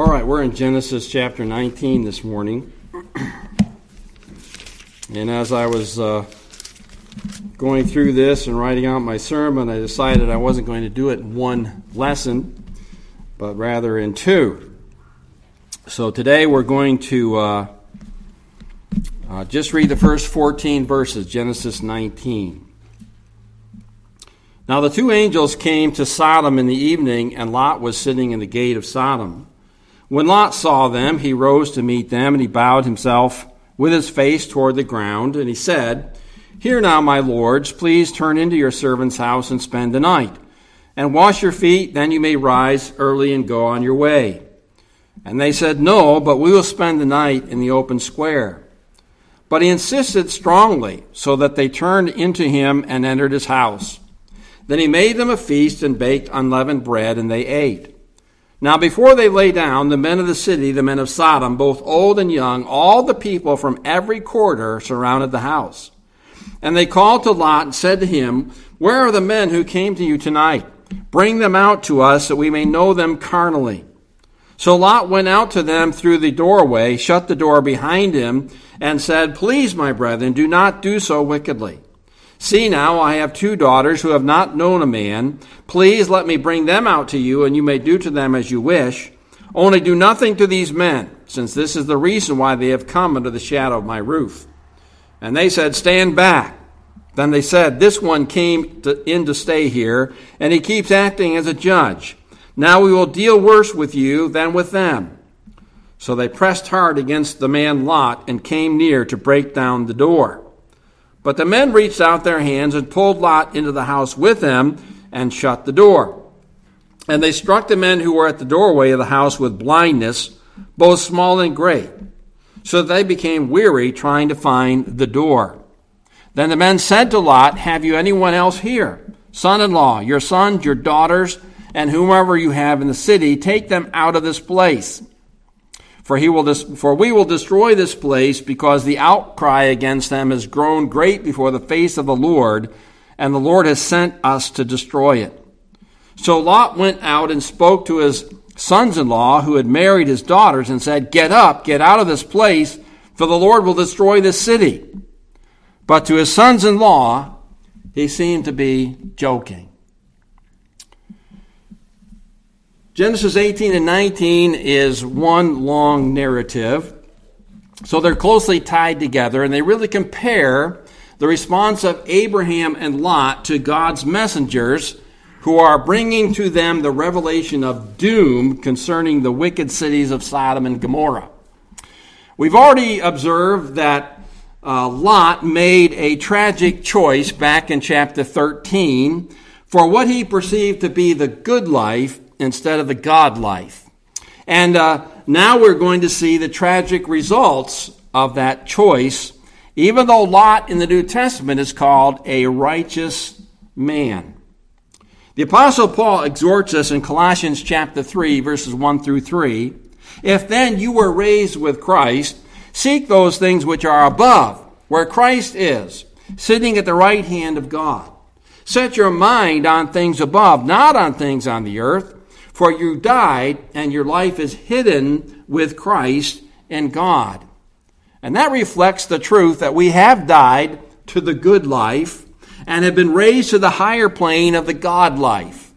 All right, we're in Genesis chapter 19 this morning. And as I was uh, going through this and writing out my sermon, I decided I wasn't going to do it in one lesson, but rather in two. So today we're going to uh, uh, just read the first 14 verses, Genesis 19. Now the two angels came to Sodom in the evening, and Lot was sitting in the gate of Sodom. When Lot saw them, he rose to meet them, and he bowed himself with his face toward the ground, and he said, Hear now, my lords, please turn into your servant's house and spend the night, and wash your feet, then you may rise early and go on your way. And they said, No, but we will spend the night in the open square. But he insisted strongly, so that they turned into him and entered his house. Then he made them a feast and baked unleavened bread, and they ate. Now, before they lay down, the men of the city, the men of Sodom, both old and young, all the people from every quarter surrounded the house. And they called to Lot and said to him, Where are the men who came to you tonight? Bring them out to us that we may know them carnally. So Lot went out to them through the doorway, shut the door behind him, and said, Please, my brethren, do not do so wickedly. See now, I have two daughters who have not known a man. Please let me bring them out to you, and you may do to them as you wish. Only do nothing to these men, since this is the reason why they have come under the shadow of my roof. And they said, Stand back. Then they said, This one came to, in to stay here, and he keeps acting as a judge. Now we will deal worse with you than with them. So they pressed hard against the man Lot and came near to break down the door. But the men reached out their hands and pulled Lot into the house with them and shut the door. And they struck the men who were at the doorway of the house with blindness, both small and great, so that they became weary trying to find the door. Then the men said to Lot, Have you anyone else here? Son in law, your sons, your daughters, and whomever you have in the city, take them out of this place for, he will dis- for we will destroy this place because the outcry against them has grown great before the face of the Lord, and the Lord has sent us to destroy it. So Lot went out and spoke to his sons in law who had married his daughters and said, Get up, get out of this place, for the Lord will destroy this city. But to his sons in law, he seemed to be joking. Genesis 18 and 19 is one long narrative. So they're closely tied together, and they really compare the response of Abraham and Lot to God's messengers who are bringing to them the revelation of doom concerning the wicked cities of Sodom and Gomorrah. We've already observed that uh, Lot made a tragic choice back in chapter 13 for what he perceived to be the good life instead of the God life. And uh, now we're going to see the tragic results of that choice, even though Lot in the New Testament is called a righteous man. The Apostle Paul exhorts us in Colossians chapter 3, verses 1 through 3 If then you were raised with Christ, seek those things which are above, where Christ is, sitting at the right hand of God. Set your mind on things above, not on things on the earth. For you died, and your life is hidden with Christ in God. And that reflects the truth that we have died to the good life and have been raised to the higher plane of the God life.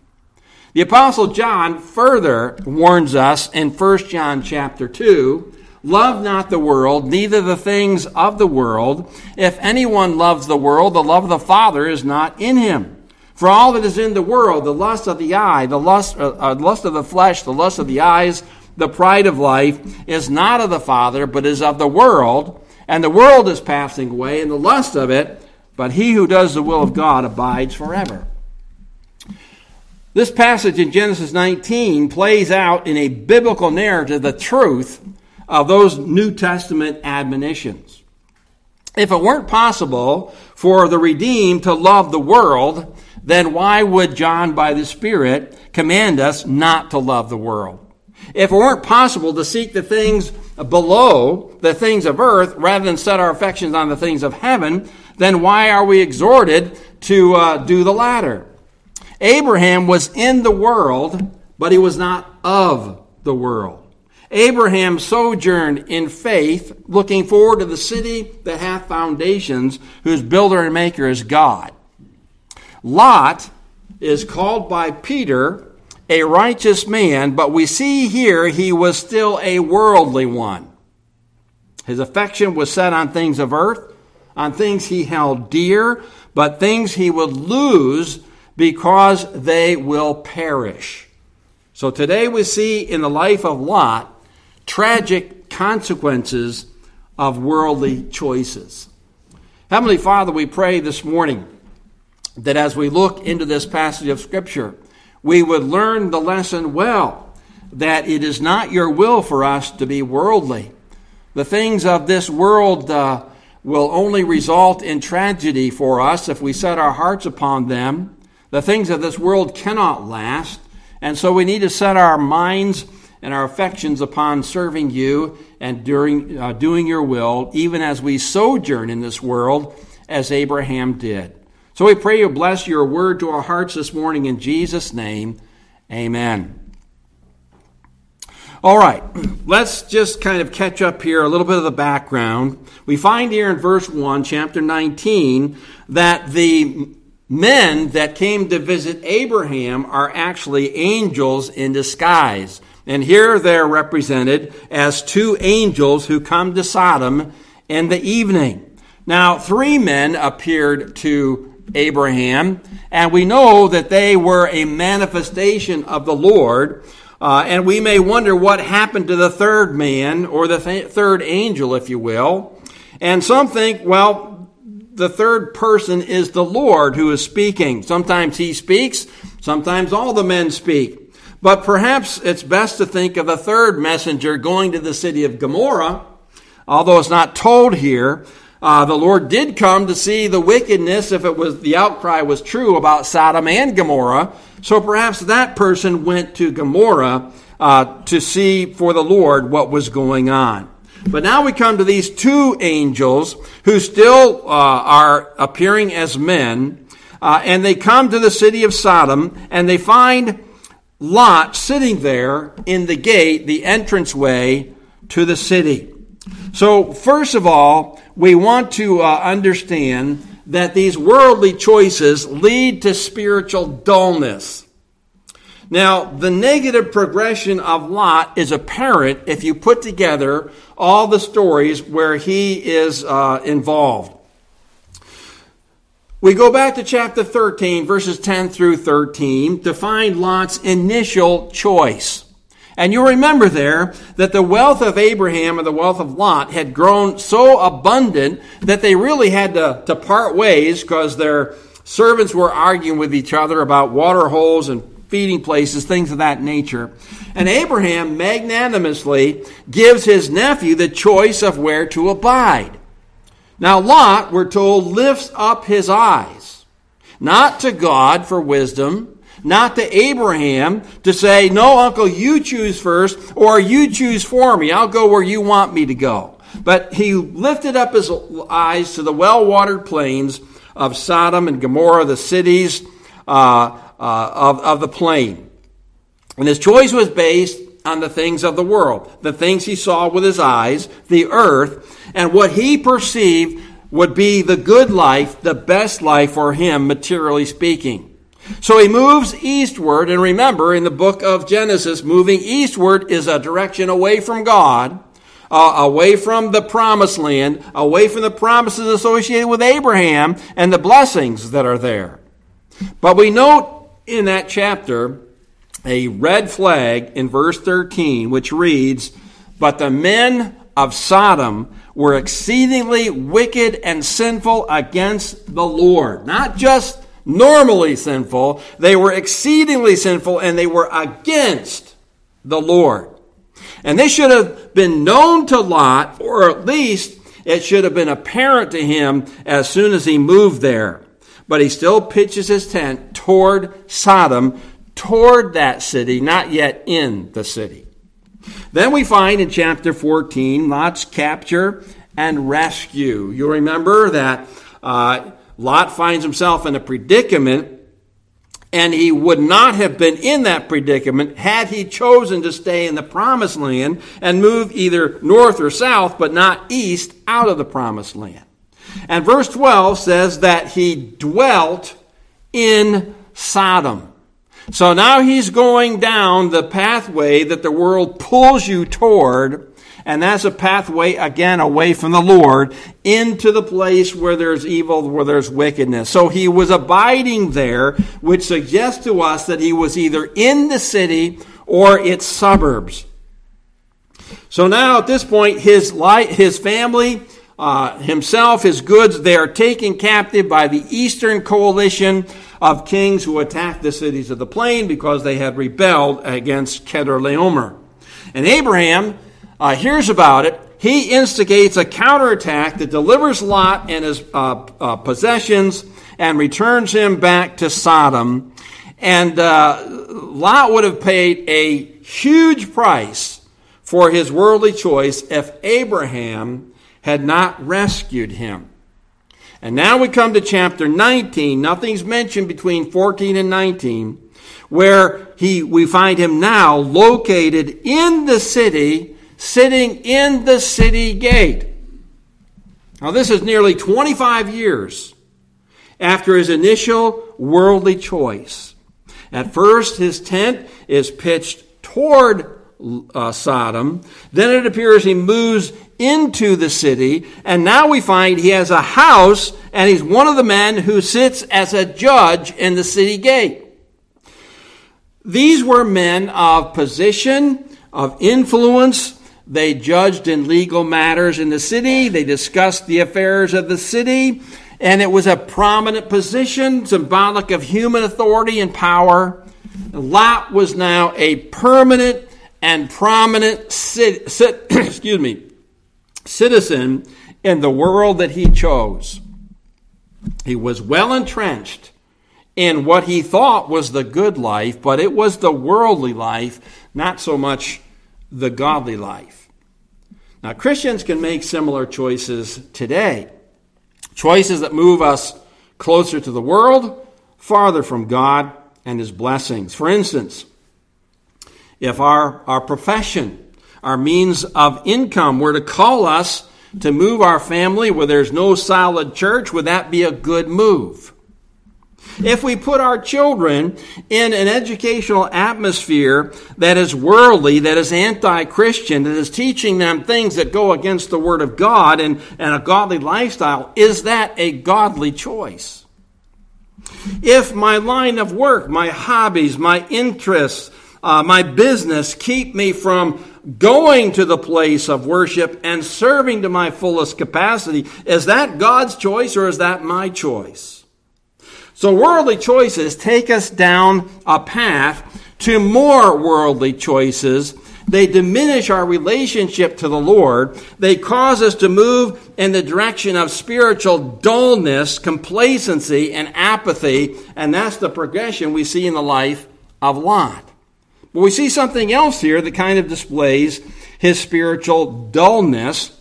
The apostle John further warns us in 1 John chapter 2, love not the world, neither the things of the world. If anyone loves the world, the love of the Father is not in him. For all that is in the world, the lust of the eye, the lust, uh, uh, lust of the flesh, the lust of the eyes, the pride of life, is not of the Father, but is of the world. And the world is passing away, and the lust of it, but he who does the will of God abides forever. This passage in Genesis 19 plays out in a biblical narrative the truth of those New Testament admonitions. If it weren't possible for the redeemed to love the world, then why would John, by the Spirit, command us not to love the world? If it weren't possible to seek the things below, the things of earth, rather than set our affections on the things of heaven, then why are we exhorted to uh, do the latter? Abraham was in the world, but he was not of the world. Abraham sojourned in faith, looking forward to the city that hath foundations, whose builder and maker is God. Lot is called by Peter a righteous man, but we see here he was still a worldly one. His affection was set on things of earth, on things he held dear, but things he would lose because they will perish. So today we see in the life of Lot tragic consequences of worldly choices. Heavenly Father, we pray this morning that as we look into this passage of Scripture, we would learn the lesson well that it is not your will for us to be worldly. The things of this world uh, will only result in tragedy for us if we set our hearts upon them. The things of this world cannot last, and so we need to set our minds and our affections upon serving you and during, uh, doing your will, even as we sojourn in this world, as Abraham did. So we pray you bless your word to our hearts this morning in Jesus' name. Amen. All right, let's just kind of catch up here a little bit of the background. We find here in verse 1, chapter 19, that the men that came to visit Abraham are actually angels in disguise. And here they're represented as two angels who come to Sodom in the evening. Now, three men appeared to Abraham, and we know that they were a manifestation of the Lord. Uh, and we may wonder what happened to the third man, or the th- third angel, if you will. And some think, well, the third person is the Lord who is speaking. Sometimes he speaks, sometimes all the men speak. But perhaps it's best to think of a third messenger going to the city of Gomorrah, although it's not told here. Uh, the Lord did come to see the wickedness, if it was the outcry was true about Sodom and Gomorrah. So perhaps that person went to Gomorrah uh, to see for the Lord what was going on. But now we come to these two angels who still uh, are appearing as men, uh, and they come to the city of Sodom, and they find Lot sitting there in the gate, the entranceway to the city. So, first of all, we want to uh, understand that these worldly choices lead to spiritual dullness. Now, the negative progression of Lot is apparent if you put together all the stories where he is uh, involved. We go back to chapter 13, verses 10 through 13, to find Lot's initial choice. And you'll remember there that the wealth of Abraham and the wealth of Lot had grown so abundant that they really had to, to part ways because their servants were arguing with each other about water holes and feeding places, things of that nature. And Abraham magnanimously gives his nephew the choice of where to abide. Now, Lot, we're told, lifts up his eyes, not to God for wisdom, not to Abraham to say, No, uncle, you choose first, or you choose for me. I'll go where you want me to go. But he lifted up his eyes to the well watered plains of Sodom and Gomorrah, the cities uh, uh, of, of the plain. And his choice was based on the things of the world, the things he saw with his eyes, the earth, and what he perceived would be the good life, the best life for him, materially speaking. So he moves eastward, and remember, in the book of Genesis, moving eastward is a direction away from God, uh, away from the promised land, away from the promises associated with Abraham and the blessings that are there. But we note in that chapter a red flag in verse 13, which reads, But the men of Sodom were exceedingly wicked and sinful against the Lord. Not just normally sinful, they were exceedingly sinful, and they were against the Lord. And this should have been known to Lot, or at least it should have been apparent to him as soon as he moved there. But he still pitches his tent toward Sodom, toward that city, not yet in the city. Then we find in chapter 14 Lot's capture and rescue. You'll remember that uh, Lot finds himself in a predicament and he would not have been in that predicament had he chosen to stay in the promised land and move either north or south, but not east out of the promised land. And verse 12 says that he dwelt in Sodom. So now he's going down the pathway that the world pulls you toward and that's a pathway, again, away from the Lord into the place where there's evil, where there's wickedness. So he was abiding there, which suggests to us that he was either in the city or its suburbs. So now at this point, his, light, his family, uh, himself, his goods, they are taken captive by the eastern coalition of kings who attacked the cities of the plain because they had rebelled against Chedorlaomer. And Abraham uh, hears about it. He instigates a counterattack that delivers Lot and his uh, uh, possessions and returns him back to Sodom. And uh, Lot would have paid a huge price for his worldly choice if Abraham had not rescued him. And now we come to chapter 19. Nothing's mentioned between 14 and 19, where he, we find him now located in the city sitting in the city gate. Now, this is nearly 25 years after his initial worldly choice. At first, his tent is pitched toward uh, Sodom. Then it appears he moves into the city. And now we find he has a house and he's one of the men who sits as a judge in the city gate. These were men of position, of influence, they judged in legal matters in the city. They discussed the affairs of the city. And it was a prominent position, symbolic of human authority and power. Lot was now a permanent and prominent cit- cit- excuse me, citizen in the world that he chose. He was well entrenched in what he thought was the good life, but it was the worldly life, not so much the godly life. Now, Christians can make similar choices today choices that move us closer to the world, farther from God and His blessings. For instance, if our, our profession, our means of income were to call us to move our family where there's no solid church, would that be a good move? If we put our children in an educational atmosphere that is worldly, that is anti Christian, that is teaching them things that go against the Word of God and, and a godly lifestyle, is that a godly choice? If my line of work, my hobbies, my interests, uh, my business keep me from going to the place of worship and serving to my fullest capacity, is that God's choice or is that my choice? So worldly choices take us down a path to more worldly choices. They diminish our relationship to the Lord. They cause us to move in the direction of spiritual dullness, complacency, and apathy. And that's the progression we see in the life of Lot. But we see something else here that kind of displays his spiritual dullness.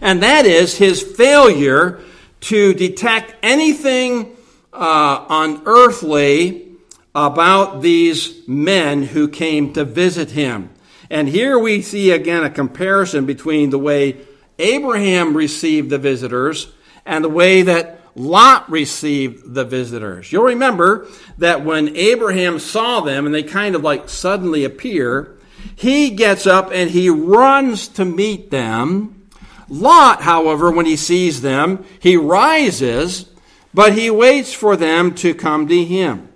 And that is his failure to detect anything uh, unearthly about these men who came to visit him. And here we see again a comparison between the way Abraham received the visitors and the way that Lot received the visitors. You'll remember that when Abraham saw them and they kind of like suddenly appear, he gets up and he runs to meet them. Lot, however, when he sees them, he rises but he waits for them to come to him.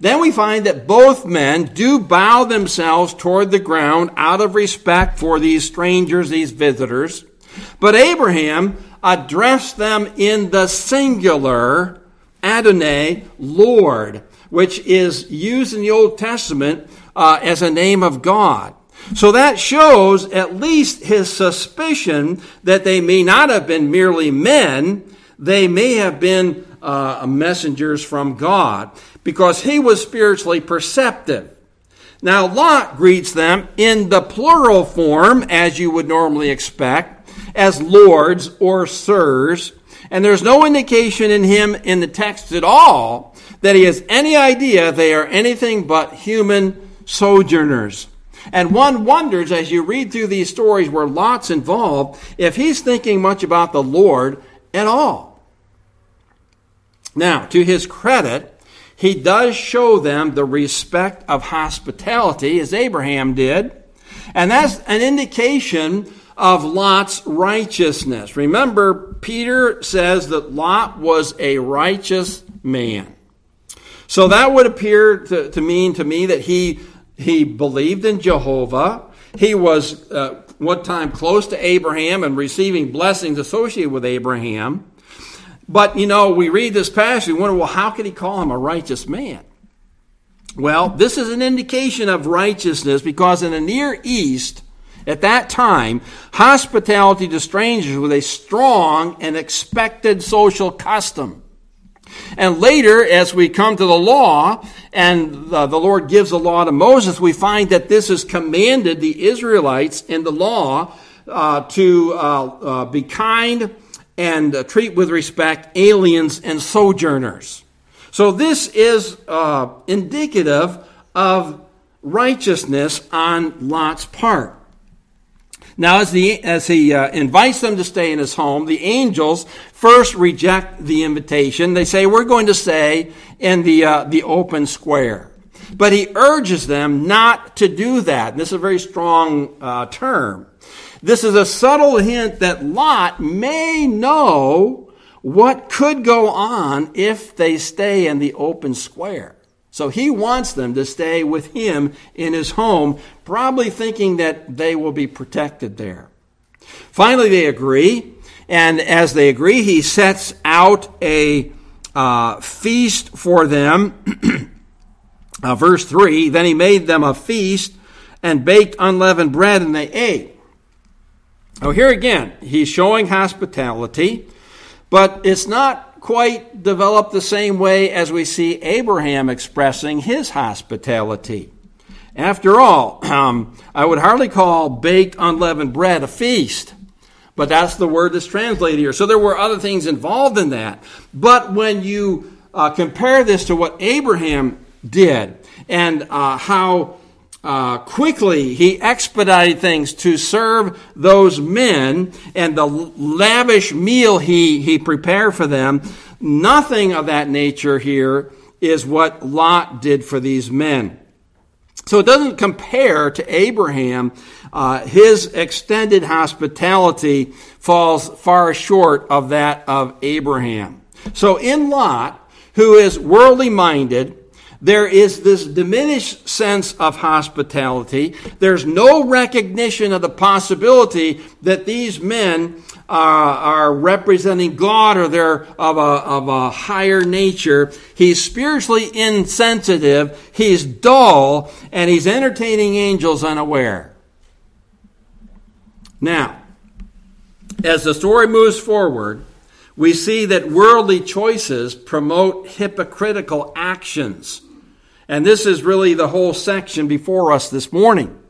Then we find that both men do bow themselves toward the ground out of respect for these strangers, these visitors. But Abraham addressed them in the singular, Adonai, Lord, which is used in the Old Testament uh, as a name of God. So that shows at least his suspicion that they may not have been merely men, they may have been uh, messengers from God because he was spiritually perceptive. Now, Lot greets them in the plural form, as you would normally expect, as lords or sirs. And there's no indication in him in the text at all that he has any idea they are anything but human sojourners. And one wonders as you read through these stories where Lot's involved if he's thinking much about the Lord at all. Now, to his credit, he does show them the respect of hospitality as Abraham did. And that's an indication of Lot's righteousness. Remember, Peter says that Lot was a righteous man. So that would appear to, to mean to me that he, he believed in Jehovah. He was, uh, one time, close to Abraham and receiving blessings associated with Abraham. But, you know, we read this passage, we wonder, well, how could he call him a righteous man? Well, this is an indication of righteousness because in the Near East, at that time, hospitality to strangers was a strong and expected social custom. And later, as we come to the law, and the, Lord gives the law to Moses, we find that this is commanded the Israelites in the law uh, to uh, uh, be kind and uh, treat with respect aliens and sojourners. So this is uh, indicative of righteousness on Lot's part. Now, as, the, as he uh, invites them to stay in his home, the angels first reject the invitation. They say, We're going to stay in the, uh, the open square. But he urges them not to do that. And this is a very strong uh, term. This is a subtle hint that Lot may know what could go on if they stay in the open square. So he wants them to stay with him in his home, probably thinking that they will be protected there. Finally, they agree, and as they agree, he sets out a uh, feast for them. uh, verse 3 Then he made them a feast and baked unleavened bread, and they ate. Now, here again, he's showing hospitality, but it's not quite developed the same way as we see Abraham expressing his hospitality. After all, um, I would hardly call baked unleavened bread a feast, but that's the word that's translated here. So there were other things involved in that. But when you uh, compare this to what Abraham did and uh, how uh, quickly he expedited things to serve those men and the lavish meal he, he prepared for them. Nothing of that nature here is what Lot did for these men. So it doesn't compare to Abraham. Uh, his extended hospitality falls far short of that of Abraham. So in Lot, who is worldly minded, there is this diminished sense of hospitality. There's no recognition of the possibility that these men uh, are representing God or they're of a, of a higher nature. He's spiritually insensitive, he's dull, and he's entertaining angels unaware. Now, as the story moves forward, we see that worldly choices promote hypocritical actions. And this is really the whole section before us this morning,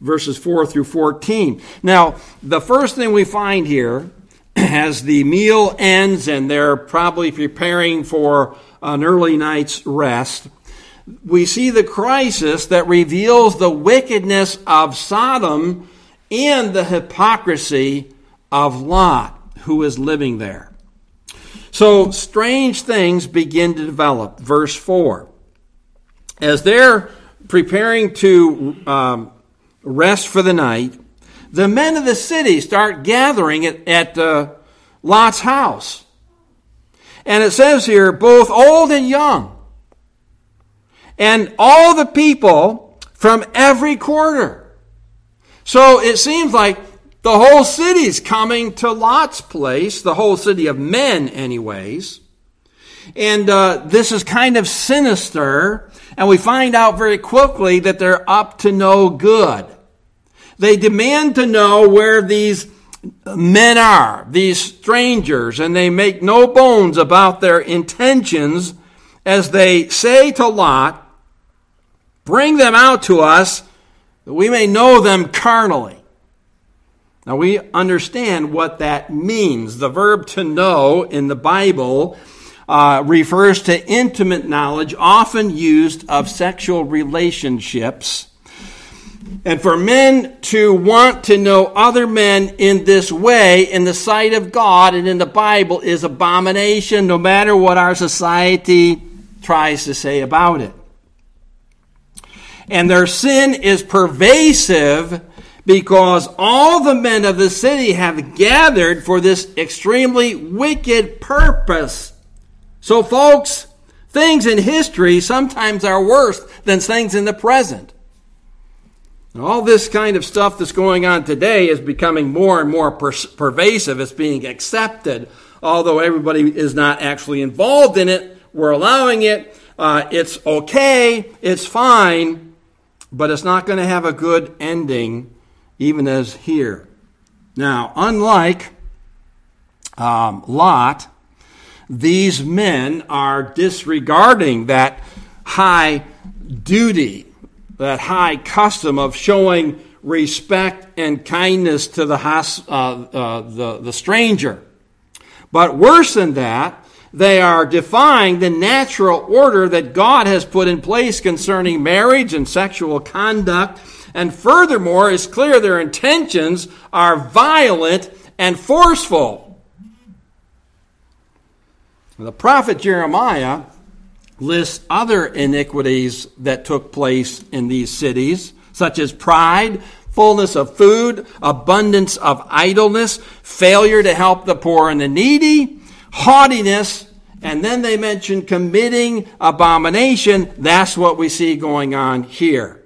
verses 4 through 14. Now, the first thing we find here, as the meal ends and they're probably preparing for an early night's rest, we see the crisis that reveals the wickedness of Sodom and the hypocrisy of Lot, who is living there. So strange things begin to develop. Verse 4 as they're preparing to um, rest for the night, the men of the city start gathering at, at uh, Lot's house. And it says here, both old and young. And all the people from every quarter. So it seems like the whole city's coming to Lot's place, the whole city of men, anyways. And uh, this is kind of sinister and we find out very quickly that they're up to no good. They demand to know where these men are, these strangers, and they make no bones about their intentions as they say to Lot, Bring them out to us that we may know them carnally. Now we understand what that means. The verb to know in the Bible uh, refers to intimate knowledge, often used of sexual relationships. And for men to want to know other men in this way, in the sight of God and in the Bible, is abomination, no matter what our society tries to say about it. And their sin is pervasive because all the men of the city have gathered for this extremely wicked purpose. So, folks, things in history sometimes are worse than things in the present. All this kind of stuff that's going on today is becoming more and more per- pervasive. It's being accepted, although everybody is not actually involved in it. We're allowing it. Uh, it's okay. It's fine. But it's not going to have a good ending, even as here. Now, unlike um, Lot, these men are disregarding that high duty that high custom of showing respect and kindness to the, uh, uh, the, the stranger. But worse than that, they are defying the natural order that God has put in place concerning marriage and sexual conduct. And furthermore, it's clear their intentions are violent and forceful. The prophet Jeremiah lists other iniquities that took place in these cities, such as pride, fullness of food, abundance of idleness, failure to help the poor and the needy, haughtiness, and then they mention committing abomination. That's what we see going on here.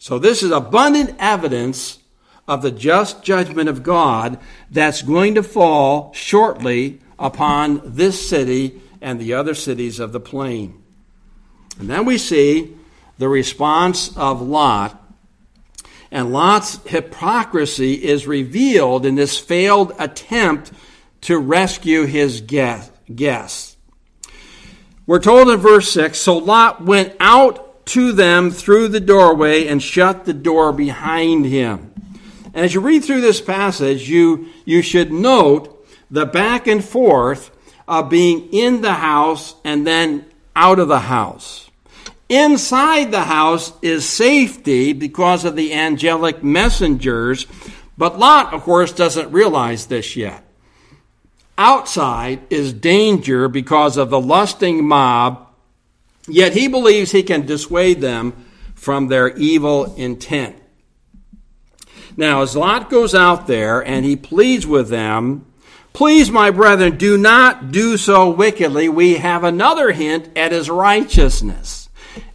So this is abundant evidence of the just judgment of God that's going to fall shortly upon this city and the other cities of the plain. And then we see the response of Lot. And Lot's hypocrisy is revealed in this failed attempt to rescue his guests. We're told in verse 6 So Lot went out to them through the doorway and shut the door behind him. And as you read through this passage, you, you should note the back and forth of being in the house and then out of the house. Inside the house is safety because of the angelic messengers, but Lot, of course, doesn't realize this yet. Outside is danger because of the lusting mob, yet he believes he can dissuade them from their evil intent. Now, as Lot goes out there and he pleads with them, Please, my brethren, do not do so wickedly. We have another hint at his righteousness.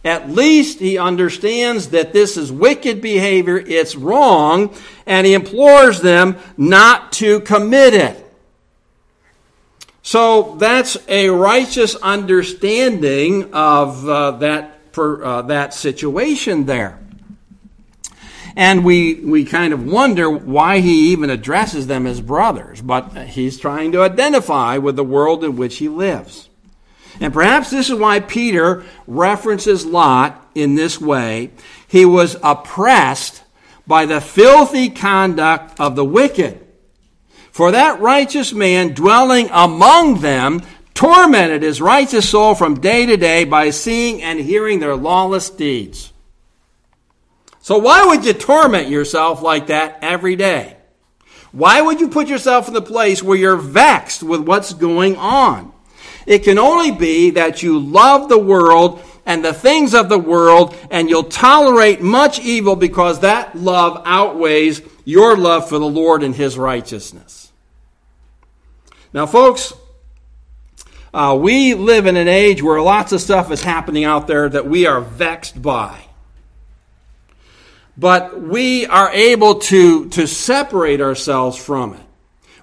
At least he understands that this is wicked behavior, it's wrong, and he implores them not to commit it. So that's a righteous understanding of uh, that, per, uh, that situation there. And we, we kind of wonder why he even addresses them as brothers, but he's trying to identify with the world in which he lives. And perhaps this is why Peter references Lot in this way. He was oppressed by the filthy conduct of the wicked. For that righteous man dwelling among them tormented his righteous soul from day to day by seeing and hearing their lawless deeds. So why would you torment yourself like that every day? Why would you put yourself in the place where you're vexed with what's going on? It can only be that you love the world and the things of the world, and you'll tolerate much evil because that love outweighs your love for the Lord and His righteousness. Now, folks, uh, we live in an age where lots of stuff is happening out there that we are vexed by but we are able to, to separate ourselves from it.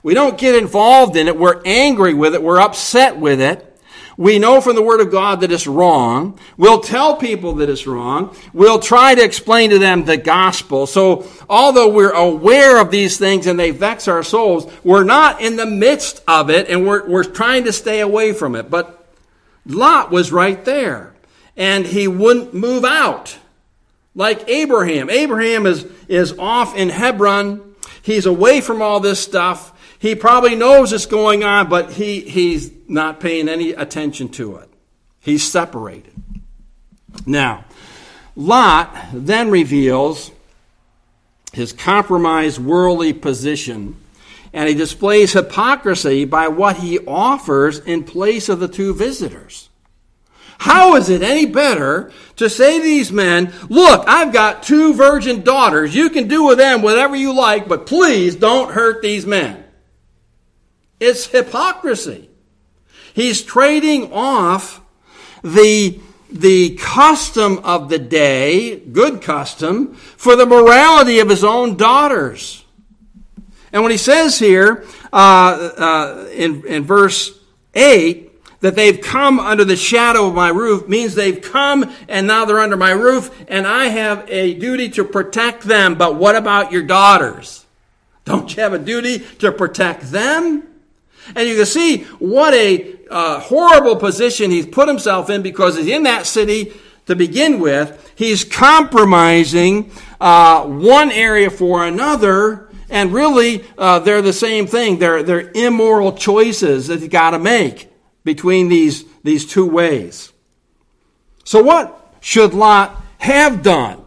We don't get involved in it. We're angry with it. We're upset with it. We know from the Word of God that it's wrong. We'll tell people that it's wrong. We'll try to explain to them the gospel. So, although we're aware of these things and they vex our souls, we're not in the midst of it and we're, we're trying to stay away from it. But Lot was right there and he wouldn't move out like Abraham. Abraham is, is off in Hebron He's away from all this stuff. He probably knows it's going on, but he, he's not paying any attention to it. He's separated. Now, Lot then reveals his compromised worldly position, and he displays hypocrisy by what he offers in place of the two visitors. How is it any better to say to these men, look, I've got two virgin daughters. You can do with them whatever you like, but please don't hurt these men. It's hypocrisy. He's trading off the, the custom of the day, good custom, for the morality of his own daughters. And when he says here uh, uh, in, in verse 8, that they've come under the shadow of my roof means they've come and now they're under my roof and I have a duty to protect them. But what about your daughters? Don't you have a duty to protect them? And you can see what a uh, horrible position he's put himself in because he's in that city to begin with. He's compromising uh, one area for another. And really, uh, they're the same thing. They're, they're immoral choices that he's got to make between these, these two ways. So, what should Lot have done?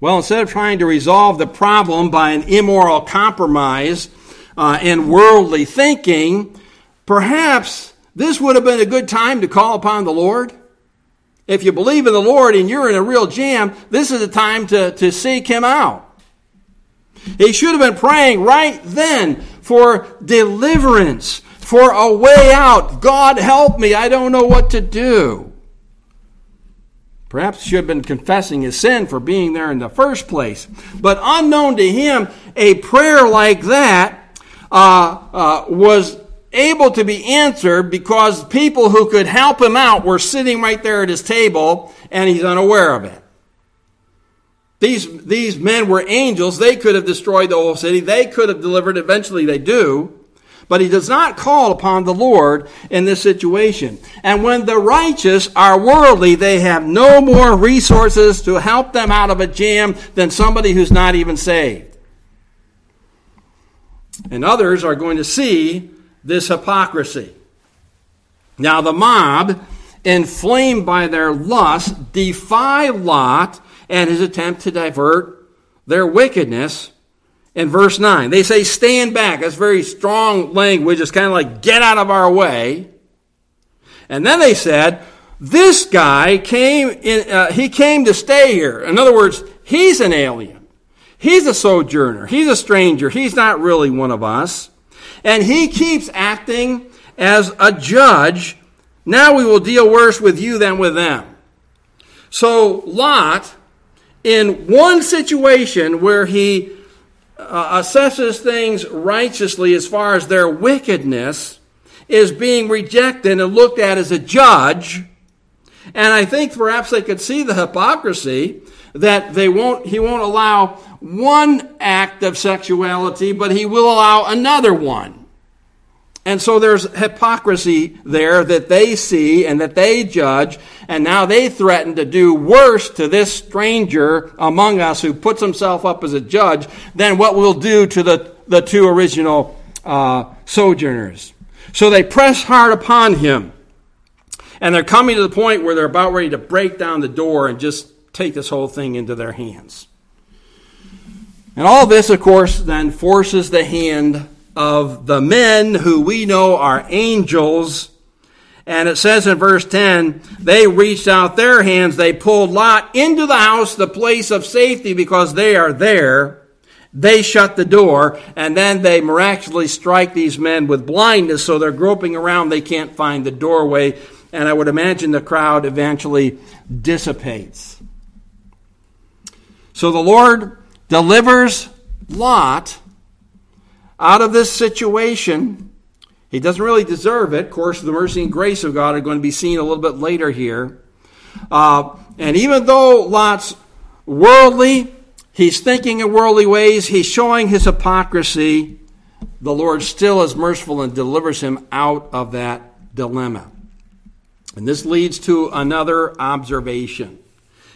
Well, instead of trying to resolve the problem by an immoral compromise uh, and worldly thinking, perhaps this would have been a good time to call upon the Lord. If you believe in the Lord and you're in a real jam, this is a time to, to seek Him out. He should have been praying right then for deliverance, for a way out. God help me, I don't know what to do. Perhaps should had been confessing his sin for being there in the first place. But unknown to him, a prayer like that uh, uh, was able to be answered because people who could help him out were sitting right there at his table and he's unaware of it. These, these men were angels. They could have destroyed the whole city. They could have delivered. Eventually, they do. But he does not call upon the Lord in this situation. And when the righteous are worldly, they have no more resources to help them out of a jam than somebody who's not even saved. And others are going to see this hypocrisy. Now, the mob, inflamed by their lust, defy Lot and his attempt to divert their wickedness in verse 9. They say, stand back. That's very strong language. It's kind of like, get out of our way. And then they said, this guy came in, uh, he came to stay here. In other words, he's an alien. He's a sojourner. He's a stranger. He's not really one of us. And he keeps acting as a judge. Now we will deal worse with you than with them. So Lot, in one situation where he uh, assesses things righteously as far as their wickedness is being rejected and looked at as a judge. And I think perhaps they could see the hypocrisy that they won't, he won't allow one act of sexuality, but he will allow another one. And so there's hypocrisy there that they see and that they judge, and now they threaten to do worse to this stranger among us who puts himself up as a judge than what we'll do to the, the two original uh, sojourners. So they press hard upon him, and they're coming to the point where they're about ready to break down the door and just take this whole thing into their hands. And all this, of course, then forces the hand of the men who we know are angels. And it says in verse 10, they reached out their hands, they pulled Lot into the house, the place of safety, because they are there. They shut the door, and then they miraculously strike these men with blindness, so they're groping around, they can't find the doorway. And I would imagine the crowd eventually dissipates. So the Lord delivers Lot out of this situation. He doesn't really deserve it. Of course, the mercy and grace of God are going to be seen a little bit later here. Uh, and even though Lot's worldly, he's thinking in worldly ways, he's showing his hypocrisy, the Lord still is merciful and delivers him out of that dilemma. And this leads to another observation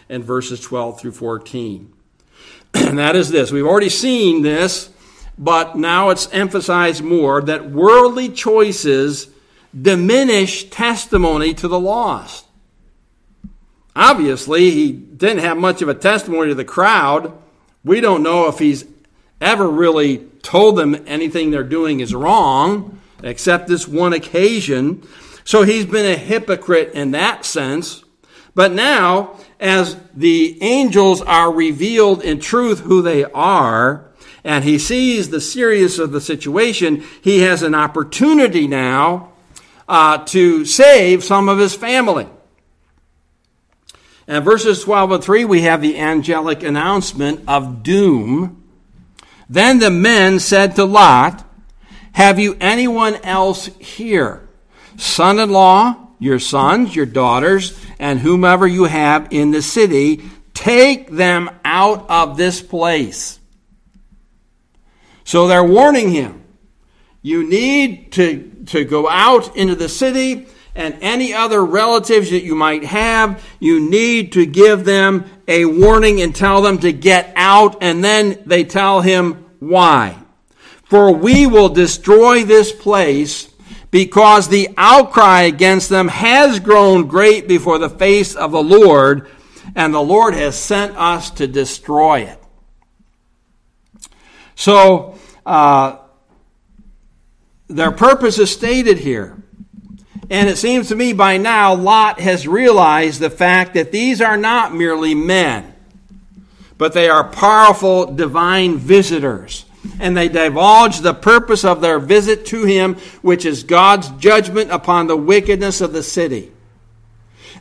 in verses 12 through 14. and that is this. We've already seen this, but now it's emphasized more that worldly choices diminish testimony to the lost. Obviously, he didn't have much of a testimony to the crowd. We don't know if he's ever really told them anything they're doing is wrong, except this one occasion. So he's been a hypocrite in that sense. But now, as the angels are revealed in truth who they are, and he sees the seriousness of the situation, he has an opportunity now uh, to save some of his family. And verses 12 and 3, we have the angelic announcement of doom. Then the men said to Lot, Have you anyone else here? Son in law, your sons, your daughters, and whomever you have in the city, take them out of this place. So they're warning him. You need to, to go out into the city and any other relatives that you might have, you need to give them a warning and tell them to get out, and then they tell him why. For we will destroy this place because the outcry against them has grown great before the face of the Lord, and the Lord has sent us to destroy it. So, uh, their purpose is stated here. And it seems to me by now Lot has realized the fact that these are not merely men, but they are powerful divine visitors. And they divulge the purpose of their visit to him, which is God's judgment upon the wickedness of the city.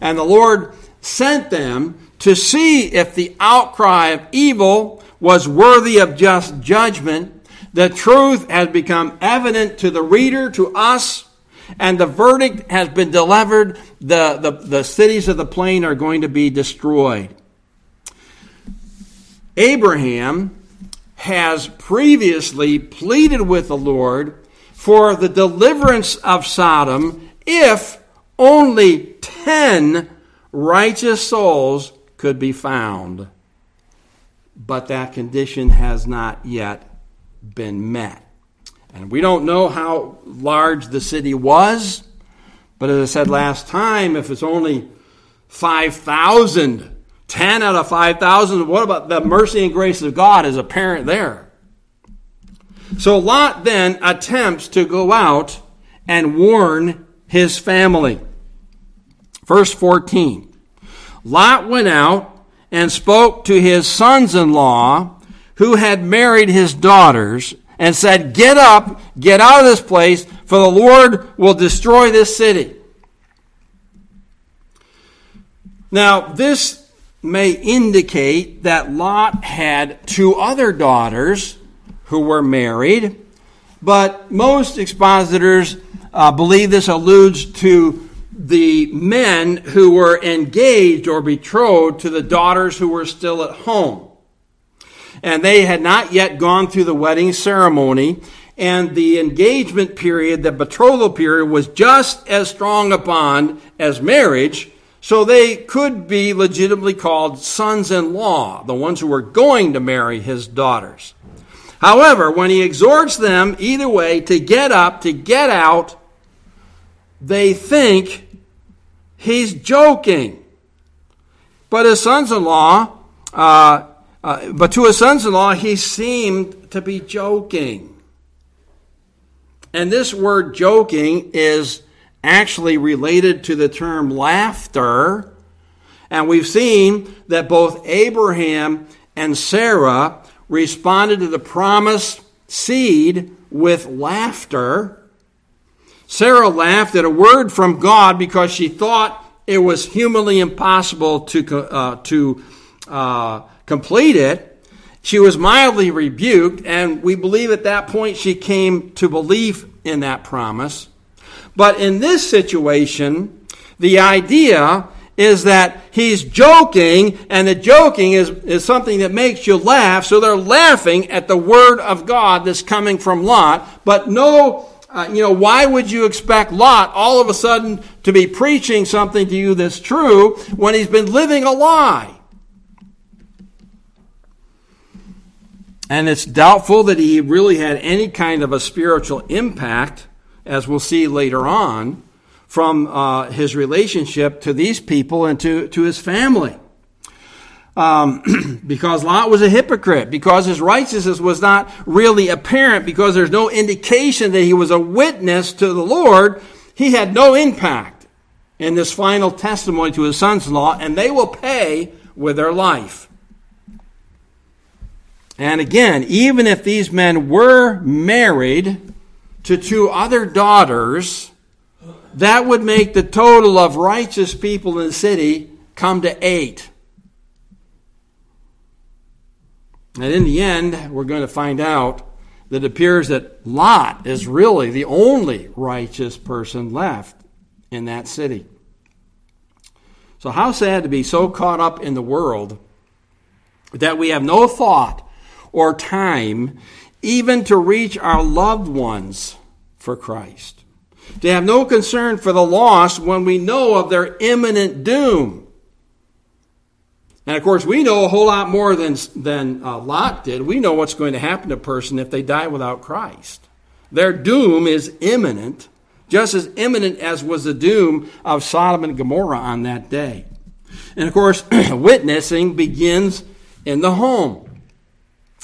And the Lord sent them to see if the outcry of evil was worthy of just judgment. The truth has become evident to the reader, to us, and the verdict has been delivered. The, the, the cities of the plain are going to be destroyed. Abraham has previously pleaded with the Lord for the deliverance of Sodom if only 10 righteous souls could be found. But that condition has not yet been met. And we don't know how large the city was, but as I said last time, if it's only 5,000, 10 out of 5,000, what about the mercy and grace of God is apparent there? So Lot then attempts to go out and warn his family. Verse 14 Lot went out and spoke to his sons in law who had married his daughters and said, Get up, get out of this place, for the Lord will destroy this city. Now, this may indicate that Lot had two other daughters who were married, but most expositors uh, believe this alludes to the men who were engaged or betrothed to the daughters who were still at home and they had not yet gone through the wedding ceremony. And the engagement period, the betrothal period, was just as strong a bond as marriage. So they could be legitimately called sons in law, the ones who were going to marry his daughters. However, when he exhorts them either way to get up, to get out, they think he's joking. But his sons in law uh, uh, but to his sons in law, he seemed to be joking. And this word joking is actually related to the term laughter. And we've seen that both Abraham and Sarah responded to the promised seed with laughter. Sarah laughed at a word from God because she thought it was humanly impossible to, uh, to uh, complete it, she was mildly rebuked, and we believe at that point she came to believe in that promise. But in this situation, the idea is that he's joking, and the joking is, is something that makes you laugh. So they're laughing at the word of God that's coming from Lot. But no, uh, you know, why would you expect Lot all of a sudden to be preaching something to you that's true when he's been living a lie? And it's doubtful that he really had any kind of a spiritual impact, as we'll see later on, from uh, his relationship to these people and to, to his family. Um, because Lot was a hypocrite, because his righteousness was not really apparent, because there's no indication that he was a witness to the Lord, he had no impact in this final testimony to his sons in law, and they will pay with their life. And again, even if these men were married to two other daughters, that would make the total of righteous people in the city come to eight. And in the end, we're going to find out that it appears that Lot is really the only righteous person left in that city. So, how sad to be so caught up in the world that we have no thought or time even to reach our loved ones for Christ. To have no concern for the lost when we know of their imminent doom. And of course, we know a whole lot more than, than uh, Lot did. We know what's going to happen to a person if they die without Christ. Their doom is imminent, just as imminent as was the doom of Sodom and Gomorrah on that day. And of course, witnessing begins in the home.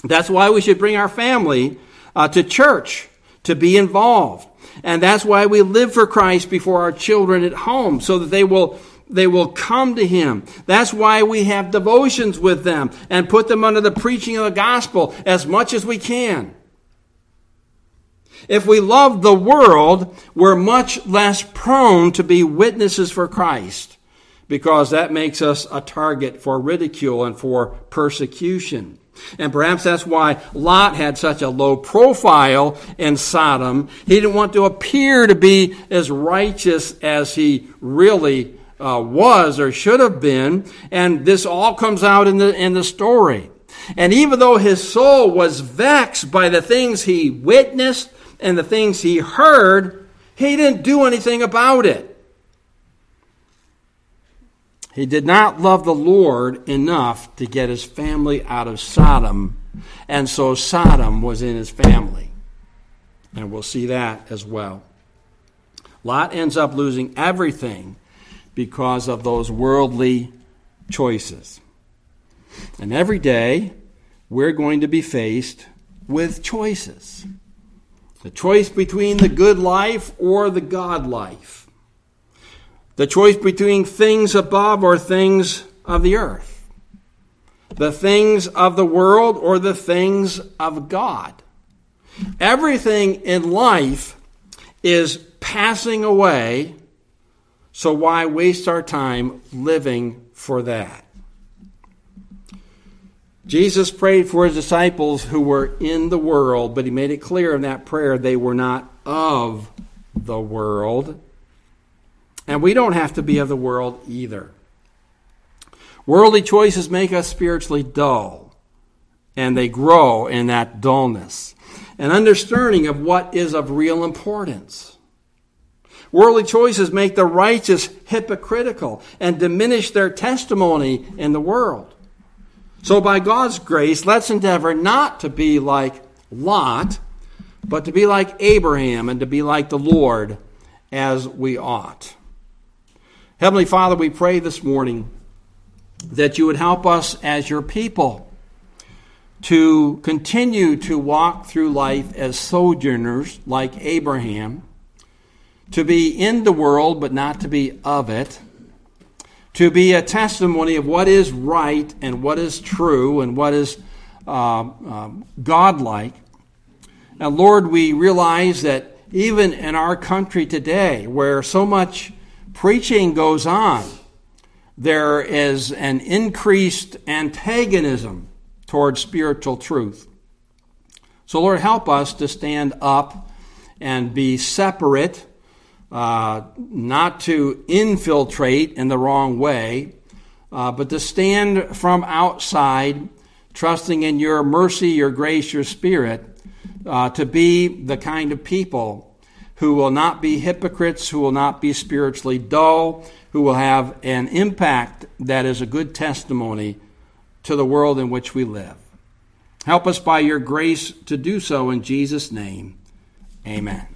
That's why we should bring our family uh, to church to be involved. And that's why we live for Christ before our children at home, so that they will they will come to him. That's why we have devotions with them and put them under the preaching of the gospel as much as we can. If we love the world, we're much less prone to be witnesses for Christ because that makes us a target for ridicule and for persecution. And perhaps that's why Lot had such a low profile in Sodom. He didn't want to appear to be as righteous as he really uh, was or should have been. And this all comes out in the, in the story. And even though his soul was vexed by the things he witnessed and the things he heard, he didn't do anything about it. He did not love the Lord enough to get his family out of Sodom, and so Sodom was in his family. And we'll see that as well. Lot ends up losing everything because of those worldly choices. And every day, we're going to be faced with choices the choice between the good life or the God life the choice between things above or things of the earth, the things of the world or the things of God. Everything in life is passing away, so why waste our time living for that? Jesus prayed for his disciples who were in the world, but he made it clear in that prayer they were not of the world and we don't have to be of the world either. Worldly choices make us spiritually dull, and they grow in that dullness. An understanding of what is of real importance. Worldly choices make the righteous hypocritical and diminish their testimony in the world. So, by God's grace, let's endeavor not to be like Lot, but to be like Abraham and to be like the Lord as we ought. Heavenly Father, we pray this morning that you would help us as your people to continue to walk through life as sojourners like Abraham, to be in the world but not to be of it, to be a testimony of what is right and what is true and what is uh, uh, godlike. And Lord, we realize that even in our country today, where so much preaching goes on, there is an increased antagonism towards spiritual truth. So, Lord, help us to stand up and be separate, uh, not to infiltrate in the wrong way, uh, but to stand from outside, trusting in your mercy, your grace, your spirit, uh, to be the kind of people who will not be hypocrites, who will not be spiritually dull, who will have an impact that is a good testimony to the world in which we live. Help us by your grace to do so in Jesus' name. Amen.